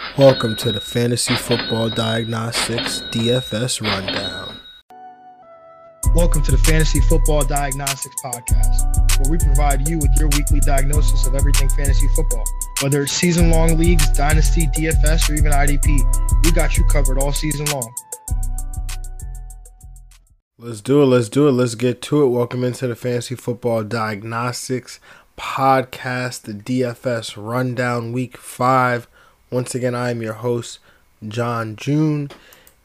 Welcome to the Fantasy Football Diagnostics DFS Rundown. Welcome to the Fantasy Football Diagnostics Podcast, where we provide you with your weekly diagnosis of everything fantasy football. Whether it's season long leagues, dynasty, DFS, or even IDP, we got you covered all season long. Let's do it. Let's do it. Let's get to it. Welcome into the Fantasy Football Diagnostics Podcast, the DFS Rundown Week 5. Once again, I am your host, John June.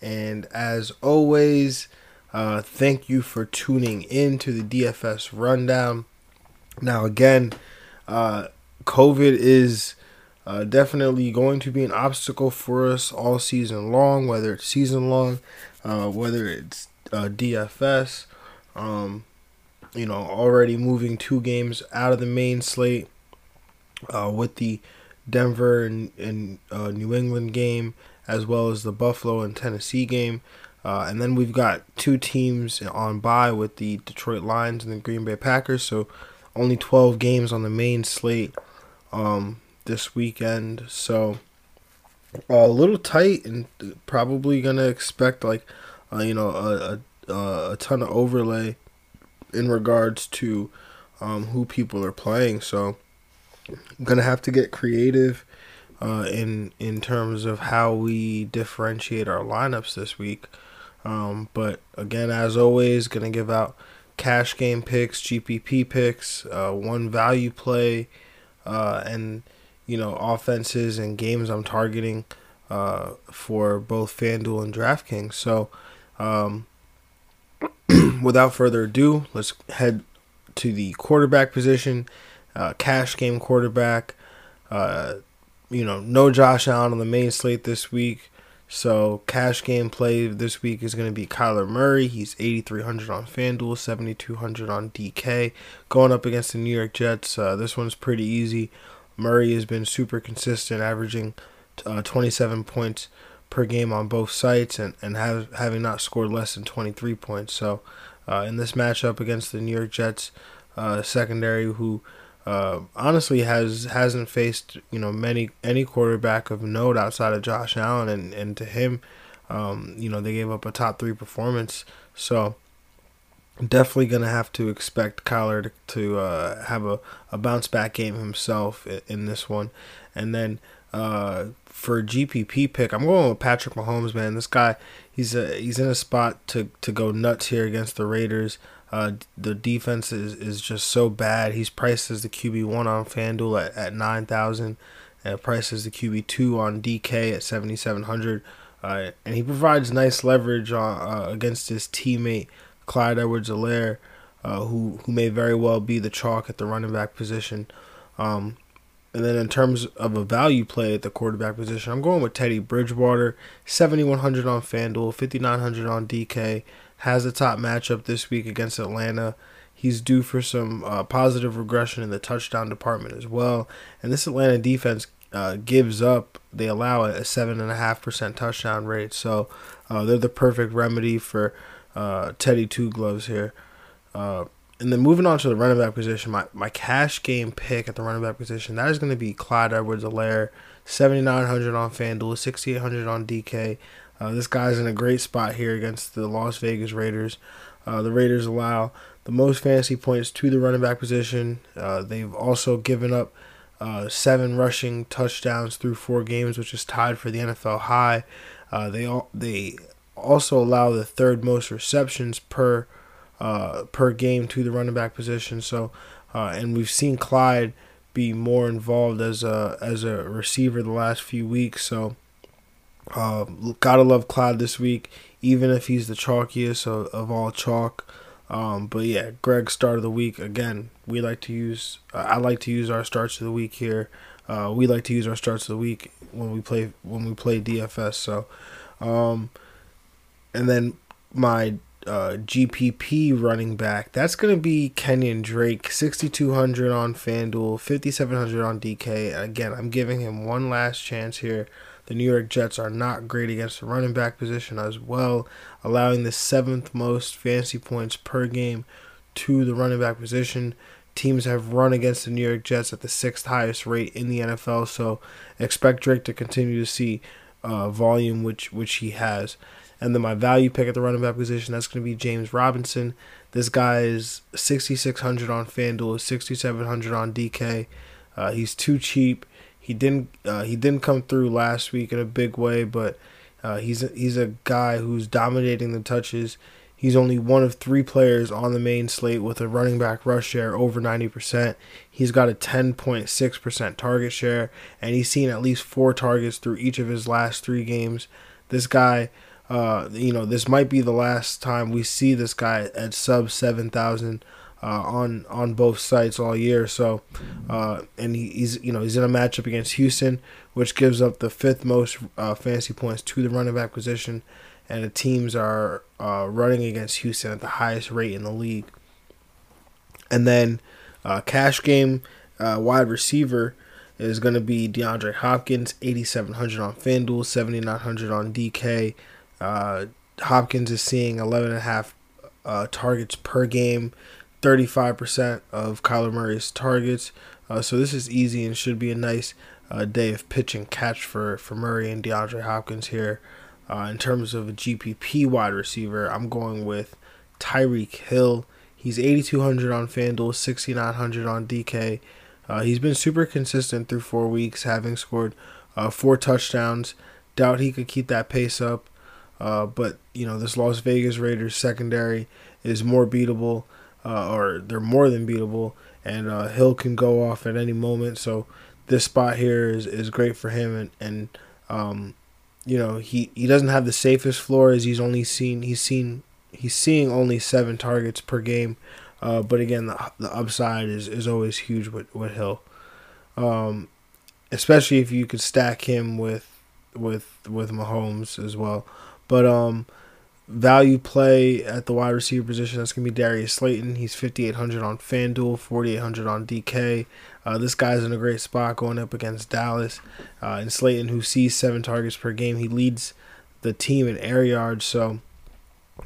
And as always, uh, thank you for tuning in to the DFS Rundown. Now, again, uh, COVID is uh, definitely going to be an obstacle for us all season long, whether it's season long, uh, whether it's uh, DFS. Um, you know, already moving two games out of the main slate uh, with the Denver and, and uh, New England game, as well as the Buffalo and Tennessee game. Uh, and then we've got two teams on bye with the Detroit Lions and the Green Bay Packers. So only 12 games on the main slate um, this weekend. So a little tight and probably going to expect like, uh, you know, a, a, a, ton of overlay in regards to um, who people are playing. So gonna have to get creative uh, in in terms of how we differentiate our lineups this week. Um, but again, as always, gonna give out cash game picks, GPP picks, uh, one value play, uh, and you know offenses and games I'm targeting uh, for both FanDuel and DraftKings. So, um, without further ado, let's head to the quarterback position uh, cash game quarterback. Uh, you know, no Josh Allen on the main slate this week. So cash game play this week is going to be Kyler Murray. He's 8,300 on FanDuel, 7,200 on DK. Going up against the New York Jets. Uh, this one's pretty easy. Murray has been super consistent, averaging uh, 27 points per game on both sites and, and have, having not scored less than 23 points. So uh, in this matchup against the New York Jets uh, secondary, who uh, honestly has hasn't faced you know many any quarterback of note outside of Josh Allen, and and to him, um, you know they gave up a top three performance. So definitely gonna have to expect Kyler to, to uh, have a, a bounce back game himself in, in this one, and then uh, for GPP pick, I'm going with Patrick Mahomes. Man, this guy he's a, he's in a spot to to go nuts here against the Raiders. Uh, the defense is, is just so bad. He's priced as the QB one on FanDuel at, at nine thousand, and priced as the QB two on DK at seventy seven hundred. Uh, and he provides nice leverage on, uh, against his teammate Clyde Edwards-Helaire, uh, who who may very well be the chalk at the running back position. Um, and then in terms of a value play at the quarterback position, I'm going with Teddy Bridgewater, 7,100 on FanDuel, 5,900 on DK has a top matchup this week against Atlanta. He's due for some uh, positive regression in the touchdown department as well. And this Atlanta defense uh, gives up, they allow a 7.5% touchdown rate. So uh, they're the perfect remedy for uh, Teddy Two Gloves here. Uh, and then moving on to the running back position, my, my cash game pick at the running back position, that is going to be Clyde Edwards-Helaire, 7,900 on FanDuel, 6,800 on DK. Uh, this guy's in a great spot here against the Las Vegas Raiders. Uh, the Raiders allow the most fantasy points to the running back position. Uh, they've also given up uh, seven rushing touchdowns through four games, which is tied for the NFL high. Uh, they all, they also allow the third most receptions per uh, per game to the running back position. So, and we've seen Clyde be more involved as a as a receiver the last few weeks. So uh, gotta love Clyde this week, even if he's the chalkiest of, of all chalk. Um, but yeah, Greg start of the week again. We like to use. Uh, I like to use our starts of the week here uh, we like to use our starts of the week when we play when we play DFS. So, um, and then my uh, GPP running back that's gonna be Kenyan Drake, 6200 on FanDuel, 5700 on DK. Again, I'm giving him one last chance here. The New York Jets are not great against the running back position as well, allowing the seventh most fantasy points per game to the running back position teams have run against the New York Jets at the sixth highest rate in the NFL. So expect Drake to continue to see uh, volume, which which he has. And then my value pick at the running back position that's going to be James Robinson. This guy is 6600 on FanDuel, 6700 on DK. Uh, he's too cheap. He didn't uh, he didn't come through last week in a big way, but uh, he's a, he's a guy who's dominating the touches. He's only one of three players on the main slate with a running back rush share over 90%. He's got a 10.6% target share, and he's seen at least four targets through each of his last three games. This guy, uh, you know, this might be the last time we see this guy at sub 7,000 uh, on on both sites all year. So, uh, and he, he's you know he's in a matchup against Houston, which gives up the fifth most uh, fantasy points to the running back position and the teams are uh, running against Houston at the highest rate in the league. And then uh, cash game wide receiver is going to be DeAndre Hopkins, 8,700 on FanDuel, 7,900 on DK. Hopkins is seeing 11.5 uh, targets per game, 35% of Kyler Murray's targets. Uh, so this is easy and should be a nice day of pitch and catch for, for Murray and DeAndre Hopkins here. Uh, in terms of a GPP wide receiver, I'm going with Tyreek Hill. He's 8,200 on FanDuel, 6,900 on DK. Uh, he's been super consistent through four weeks, having scored uh, four touchdowns. Doubt he could keep that pace up. Uh, but, you know, this Las Vegas Raiders secondary is more beatable, uh, or they're more than beatable, and uh, Hill can go off at any moment. So this spot here is, is great for him. And, and um, you know he he doesn't have the safest floor as he's only seen he's seen he's seeing only seven targets per game, uh, but again the the upside is, is always huge with with Hill, um, especially if you could stack him with with with Mahomes as well, but um value play at the wide receiver position. That's gonna be Darius Slayton. He's 5,800 on FanDuel, 4,800 on DK. Uh, this guy's in a great spot going up against Dallas. Uh, and Slayton, who sees seven targets per game, he leads the team in air yards. So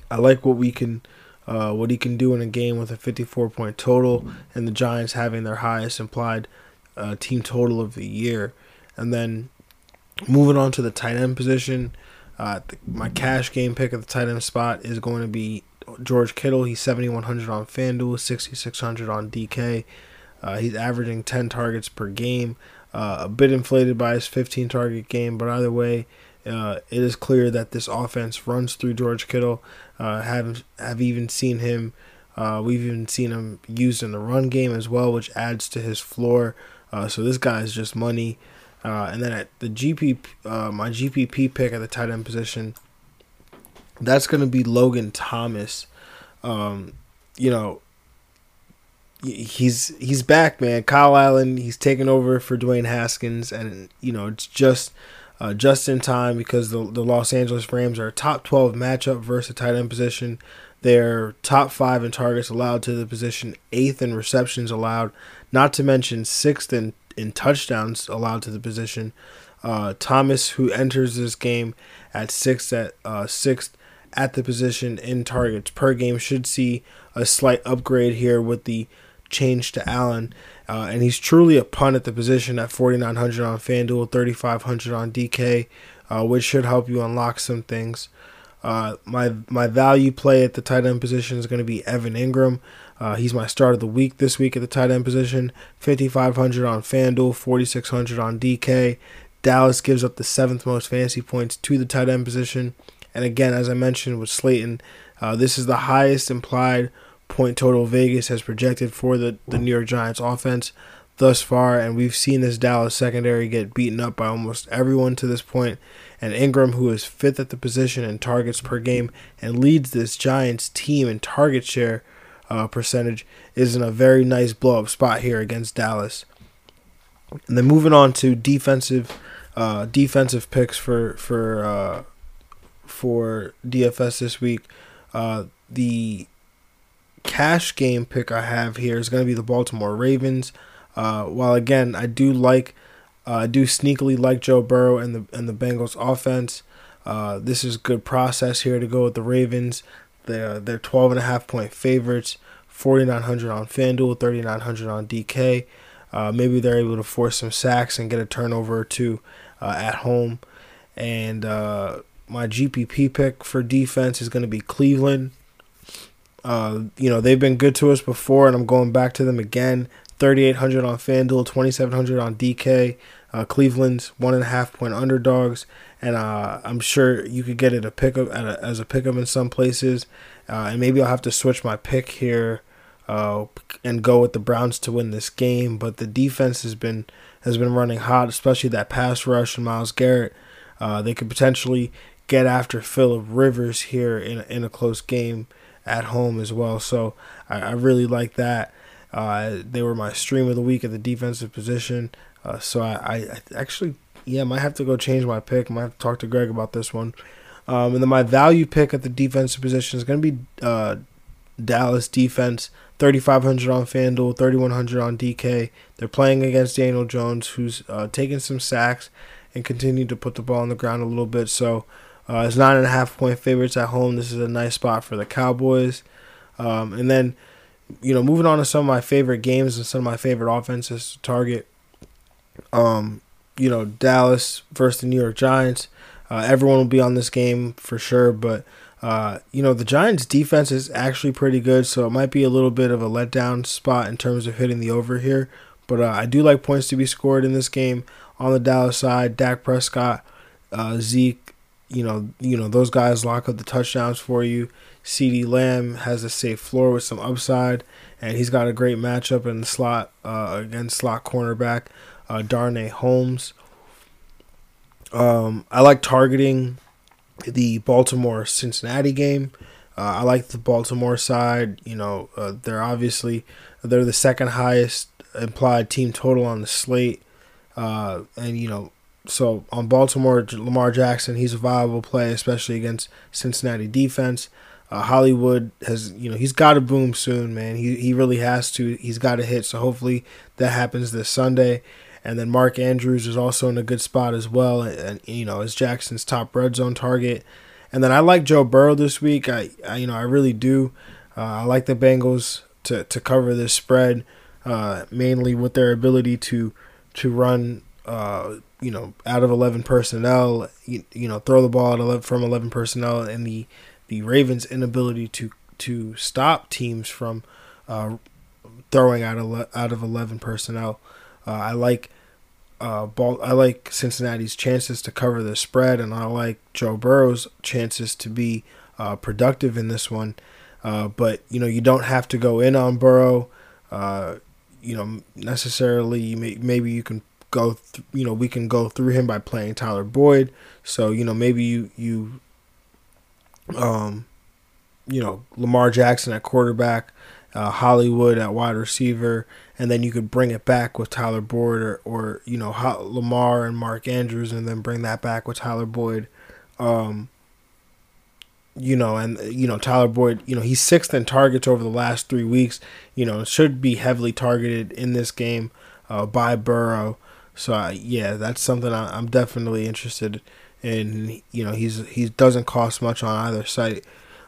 I like what we can. Uh, what he can do in a game with a 54 point total, and the Giants having their highest implied uh, team total of the year. And then moving on to the tight end position, uh, my cash game pick at the tight end spot is going to be George Kittle. He's 7,100 on FanDuel, 6,600 on DK. Uh, he's averaging 10 targets per game, uh, a bit inflated by his 15 target game, but either way, uh, it is clear that this offense runs through George Kittle. Uh, have have even seen him. Uh, we've even seen him used in the run game as well, which adds to his floor. so this guy is just money. Uh, and then at the GP, uh, my GPP pick at the tight end position, that's going to be Logan Thomas. Um, you know, he's he's back, man. Kyle Allen, he's taken over for Dwayne Haskins, and you know it's just uh, just in time because the the Los Angeles Rams are a top twelve matchup versus the tight end position. They're top five in targets allowed to the position, eighth in receptions allowed, not to mention sixth in in touchdowns allowed to the position. Uh, Thomas, who enters this game at sixth at uh, sixth at the position in targets per game, should see a slight upgrade here with the change to Allen. Uh, and he's truly a punt at the position at 4,900 on FanDuel, 3,500 on DK, uh, which should help you unlock some things. Uh, my my value play at the tight end position is going to be Evan Engram. Uh, he's my start of the week this week at the tight end position. 5,500 on FanDuel, 4,600 on DK. Dallas gives up the seventh most fantasy points to the tight end position. And again, as I mentioned with Slayton, uh, this is the highest implied point total Vegas has projected for the, the New York Giants offense thus far. And we've seen this Dallas secondary get beaten up by almost everyone to this point. And Engram, who is fifth at the position in targets per game and leads this Giants team in target share uh, percentage is in a very nice blow up spot here against Dallas. And then moving on to defensive uh, defensive picks for for uh, for DFS this week. Uh, the cash game pick I have here is going to be the Baltimore Ravens. Uh, while again, I do like, uh, I do sneakily like Joe Burrow and the and the Bengals offense. Uh, this is good process here to go with the Ravens. They're they're 12 and a half point favorites, 4900 on FanDuel, 3900 on DK. Uh, maybe they're able to force some sacks and get a turnover or two uh, at home. And my GPP pick for defense is going to be Cleveland. Uh, you know, they've been good to us before, and I'm going back to them again. 3,800 on FanDuel, 2,700 on DK. Uh, Cleveland's one and a half point underdogs, and uh, I'm sure you could get it a pickup at a, as a pickup in some places. Uh, and maybe I'll have to switch my pick here uh, and go with the Browns to win this game. But the defense has been has been running hot, especially that pass rush and Myles Garrett. Uh, they could potentially get after Philip Rivers here in in a close game at home as well. So I, I really like that. Uh, they were my stream of the week at the defensive position. Uh, so I, I, actually, yeah, might have to go change my pick. Might have to talk to Greg about this one. Um, and then my value pick at the defensive position is going to be uh, Dallas defense. 3,500 on FanDuel, 3,100 on DK. They're playing against Daniel Jones, who's uh, taking some sacks and continued to put the ball on the ground a little bit. So uh, it's nine and a half point favorites at home. This is a nice spot for the Cowboys. Um, and then, you know, moving on to some of my favorite games and some of my favorite offenses to target. Um, you know, Dallas versus the New York Giants. Uh, everyone will be on this game for sure, but uh, you know the Giants' defense is actually pretty good, so it might be a little bit of a letdown spot in terms of hitting the over here. But uh, I do like points to be scored in this game on the Dallas side. Dak Prescott, uh, Zeke, you know, you know those guys lock up the touchdowns for you. CeeDee Lamb has a safe floor with some upside, and he's got a great matchup in the slot uh, against slot cornerback uh, Darnay Holmes. Um, I like targeting the Baltimore Cincinnati game. Uh, I like the Baltimore side. You know, uh, they're obviously they're the second highest implied team total on the slate, uh, and you know so on Baltimore, Lamar Jackson, he's a viable play, especially against Cincinnati defense. Uh, Hollywood has, you know, he's got to boom soon, man. He he really has to. He's got to hit. So hopefully that happens this Sunday. And then Mark Andrews is also in a good spot as well, and, and you know, is Jackson's top red zone target. And then I like Joe Burrow this week. I, I you know, I really do. Uh, I like the Bengals to to cover this spread, uh, mainly with their ability to to run uh, you know, out of 11 personnel, you, you know, throw the ball 11, from 11 personnel and the, the Ravens' inability to, to stop teams from uh, throwing out of, out of 11 personnel. Uh, I like uh, ball, I like Cincinnati's chances to cover the spread, and I like Joe Burrow's chances to be uh, productive in this one. Uh, but you know, you don't have to go in on Burrow. Uh, you know, necessarily. May, maybe you can go, th- you know, we can go through him by playing Tyler Boyd. So you know, maybe you you, um, you know, Lamar Jackson at quarterback, uh, Hollywood at wide receiver, and then you could bring it back with Tyler Boyd or, or you know Lamar and Mark Andrews, and then bring that back with Tyler Boyd. Um, you know, and you know Tyler Boyd, you know he's sixth in targets over the last three weeks. You know, should be heavily targeted in this game uh, by Burrow. So uh, yeah, that's something I, am definitely interested in. You know, he's he doesn't cost much on either site.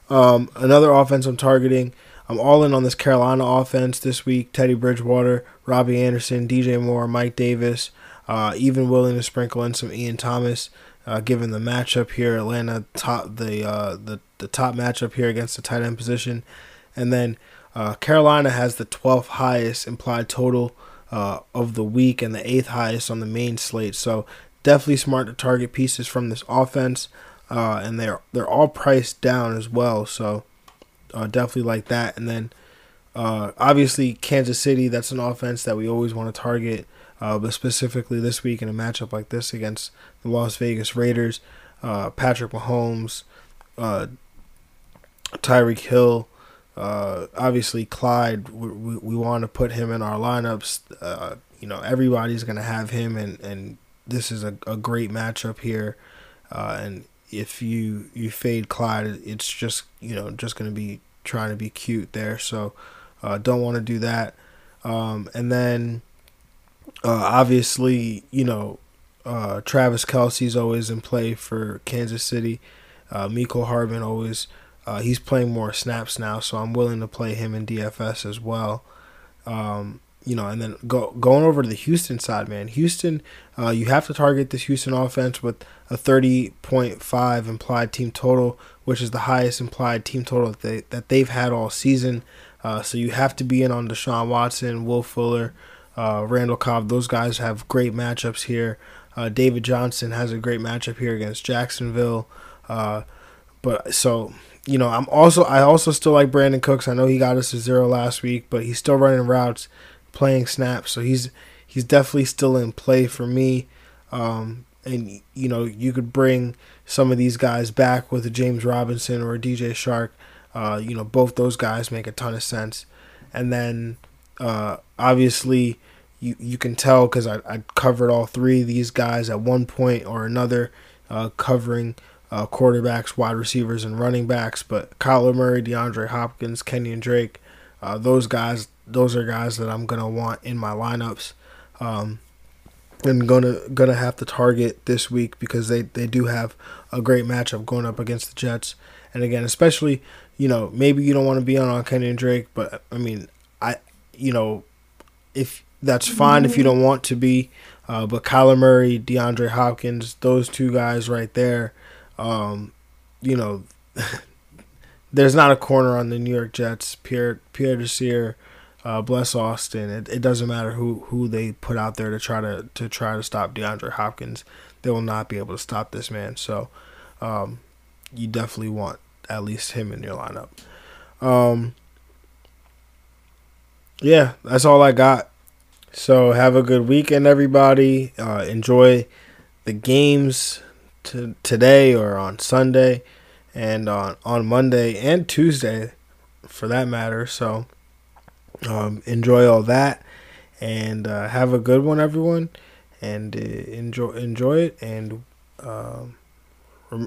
Um, another offense I'm targeting. I'm all in on this Carolina offense this week. Teddy Bridgewater, Robbie Anderson, DJ Moore, Mike Davis. Uh, even willing to sprinkle in some Ian Thomas, uh, given the matchup here. Atlanta top the uh, the the top matchup here against the tight end position, and then uh, Carolina has the 12th highest implied total uh, of the week and the eighth highest on the main slate. So definitely smart to target pieces from this offense, uh, and they're they're all priced down as well. So uh, definitely like that. And then uh, obviously Kansas City, that's an offense that we always want to target. Uh, but specifically this week in a matchup like this against the Las Vegas Raiders, uh, Patrick Mahomes, Tyreek Hill, uh, obviously, Clyde, we, we, we, want to put him in our lineups. Uh, you know everybody's gonna have him, and and this is a, a great matchup here. Uh, and if you you fade Clyde, it's just you know just gonna be trying to be cute there. So uh, don't want to do that. Um, and then uh, obviously you know uh, Travis Kelce's always in play for Kansas City. Uh, Mecole Hardman always uh, he's playing more snaps now, so I'm willing to play him in DFS as well. Um, you know, and then go going over to the Houston side, man. Houston, uh, you have to target this Houston offense with a 30.5 implied team total, which is the highest implied team total that, they, that they've had all season. Uh, so you have to be in on Deshaun Watson, Will Fuller, uh, Randall Cobb. Those guys have great matchups here. Uh, David Johnson has a great matchup here against Jacksonville. Uh, but so you know, I'm also I also still like Brandin Cooks. I know he got us to zero last week, but he's still running routes, playing snaps, so he's he's definitely still in play for me. Um, and you know, you could bring some of these guys back with a James Robinson or a DJ Chark. Uh, you know, both those guys make a ton of sense. And then uh, obviously you you can tell because I, I covered all three of these guys at one point or another, uh, covering uh, quarterbacks, wide receivers, and running backs. But Kyler Murray, DeAndre Hopkins, Kenyan Drake, uh, those guys, those are guys that I'm gonna want in my lineups. Um, and gonna gonna have to target this week because they, they do have a great matchup going up against the Jets. And again, especially you know maybe you don't want to be on on Kenyan Drake, but I mean I you know if that's fine if you don't want to be. Uh, but Kyler Murray, DeAndre Hopkins, those two guys right there, um, you know, there's not a corner on the New York Jets. Pierre Pierre Desir, uh, bless Austin. It, it doesn't matter who, who they put out there to try to to try to stop DeAndre Hopkins. They will not be able to stop this man. So, um, you definitely want at least him in your lineup. Um, yeah, that's all I got. So have a good weekend, everybody. Uh, enjoy the games to today or on Sunday, and on on Monday and Tuesday, for that matter. So um, enjoy all that, and uh, have a good one, everyone, and uh, enjoy enjoy it. And um,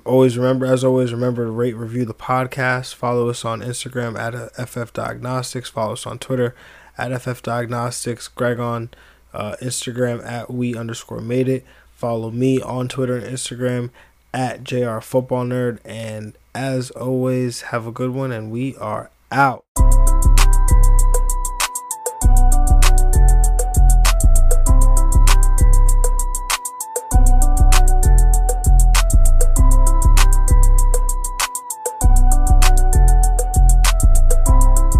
always remember, as always, remember to rate, review the podcast. Follow us on Instagram at FF Diagnostics. Follow us on Twitter at FF Diagnostics, Greg on uh, Instagram at we underscore made it. Follow me on Twitter and Instagram at JR Football Nerd. And as always, have a good one, and we are out.